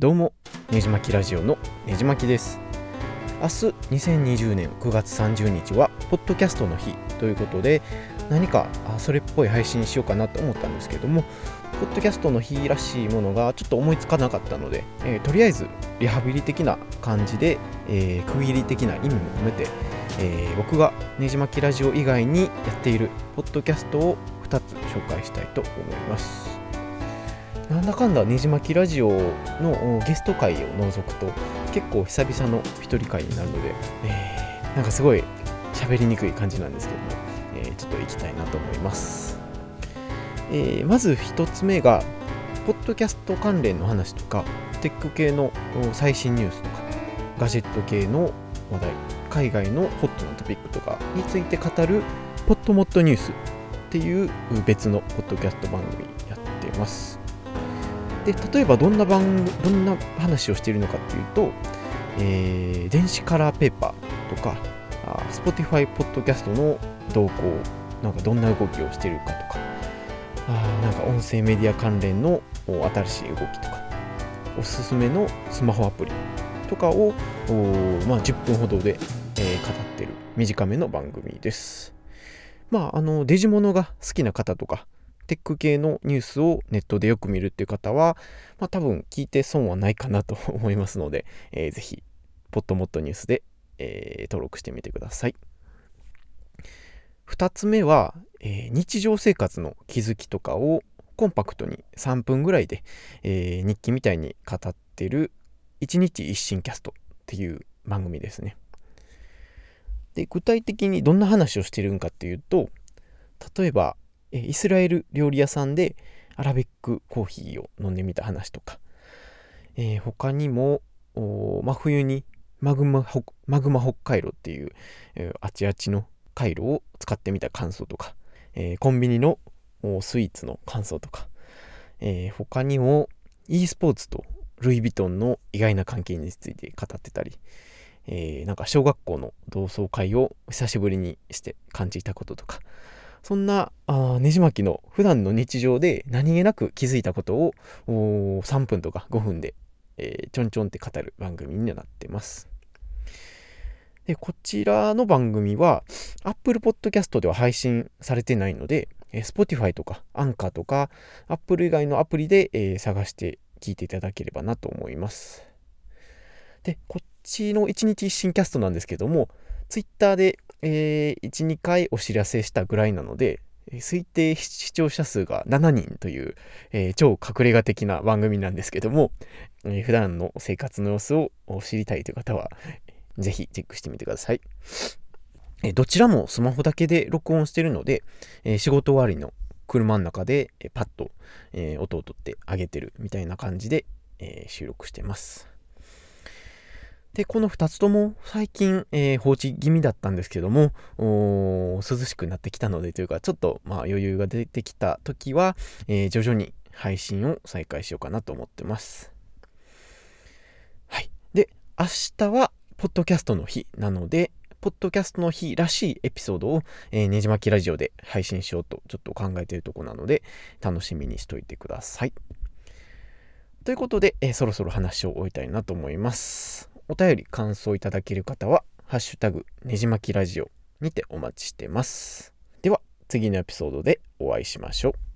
どうもねじまきラジオのねじまきです。明日2020年9月30日はポッドキャストの日ということで何かそれっぽい配信しようかなと思ったんですけどもポッドキャストの日らしいものがちょっと思いつかなかったので、えーとりあえずリハビリ的な感じで、えー区切り的な意味も込めて、えー僕がねじまきラジオ以外にやっているポッドキャストを2つ紹介したいと思います。なんだかんだねじまきラジオのおゲスト会を除くと結構久々の一人会になるので、えー。なんかすごい喋りにくい感じなんですけども、えーちょっと行きたいなと思います、えーまず1つ目がポッドキャスト関連の話とかテック系のお最新ニュースとかガジェット系の話題海外のホットなトピックとかについて語るポッドモッドニュースっていう別のポッドキャスト番組やってますで例えばどんな番どんな話をしているのかっていうと、えー電子カラーペーパーとかあ Spotify ポッドキャストの動向なんかどんな動きをしているかとかあなんか音声メディア関連の新しい動きとかおすすめのスマホアプリとかを、まあ、10分ほどで、えー語ってる短めの番組です。まあ、あのデジモノが好きな方とかテック系のニュースをネットでよく見るっていう方は、まあ、多分聞いて損はないかなと 思いますので、えーぜひポッドモッドニュースで、えー登録してみてください。2つ目は、えー日常生活の気づきとかをコンパクトに3分ぐらいで、えー日記みたいに語ってる1日一新キャストっていう番組ですね。で具体的にどんな話をしてるんかっていうと例えばえイスラエル料理屋さんでアラベックコーヒーを飲んでみた話とか、えー他にも真冬にマグママグマ北海道っていう、えーあちあちの回路を使ってみた感想とか、えーコンビニのスイーツの感想とか、えー他にも e スポーツとルイ・ヴィトンの意外な関係について語ってたり、えーなんか小学校の同窓会を久しぶりにして感じたこととか。そんなあねじ巻きの普段の日常で何気なく気づいたことを3分とか5分で、えーちょんちょんって語る番組になってます。でこちらの番組は Apple Podcast では配信されてないので、えー Spotify とか Anchor とか Apple 以外のアプリで、えー探して聞いていただければなと思います。で、こっちの1日一新キャストなんですけども、Twitter で、えー1、2回お知らせしたぐらいなので、推定視聴者数が7人という、えー超隠れ家的な番組なんですけども、えー普段の生活の様子を知りたいという方は、ぜひチェックしてみてください。えーどちらもスマホだけで録音してるので、えー仕事終わりの車の中で、パッと、えー音を取ってあげてるみたいな感じで、えー収録してます。で、この2つとも最近、えー放置気味だったんですけども、涼しくなってきたのでというか、ちょっとまあ余裕が出てきた時は、えー徐々に配信を再開しようかなと思ってます。はい。で、明日は、ポッドキャストの日なので、ポッドキャストの日らしいエピソードを、えーねじまきラジオで配信しようとちょっと考えているところなので、楽しみにしといてください。ということで、えーそろそろ話を終えたいなと思います。お便り感想いただける方は、ハッシュタグねじまきラジオにてお待ちしてます。では、次のエピソードでお会いしましょう。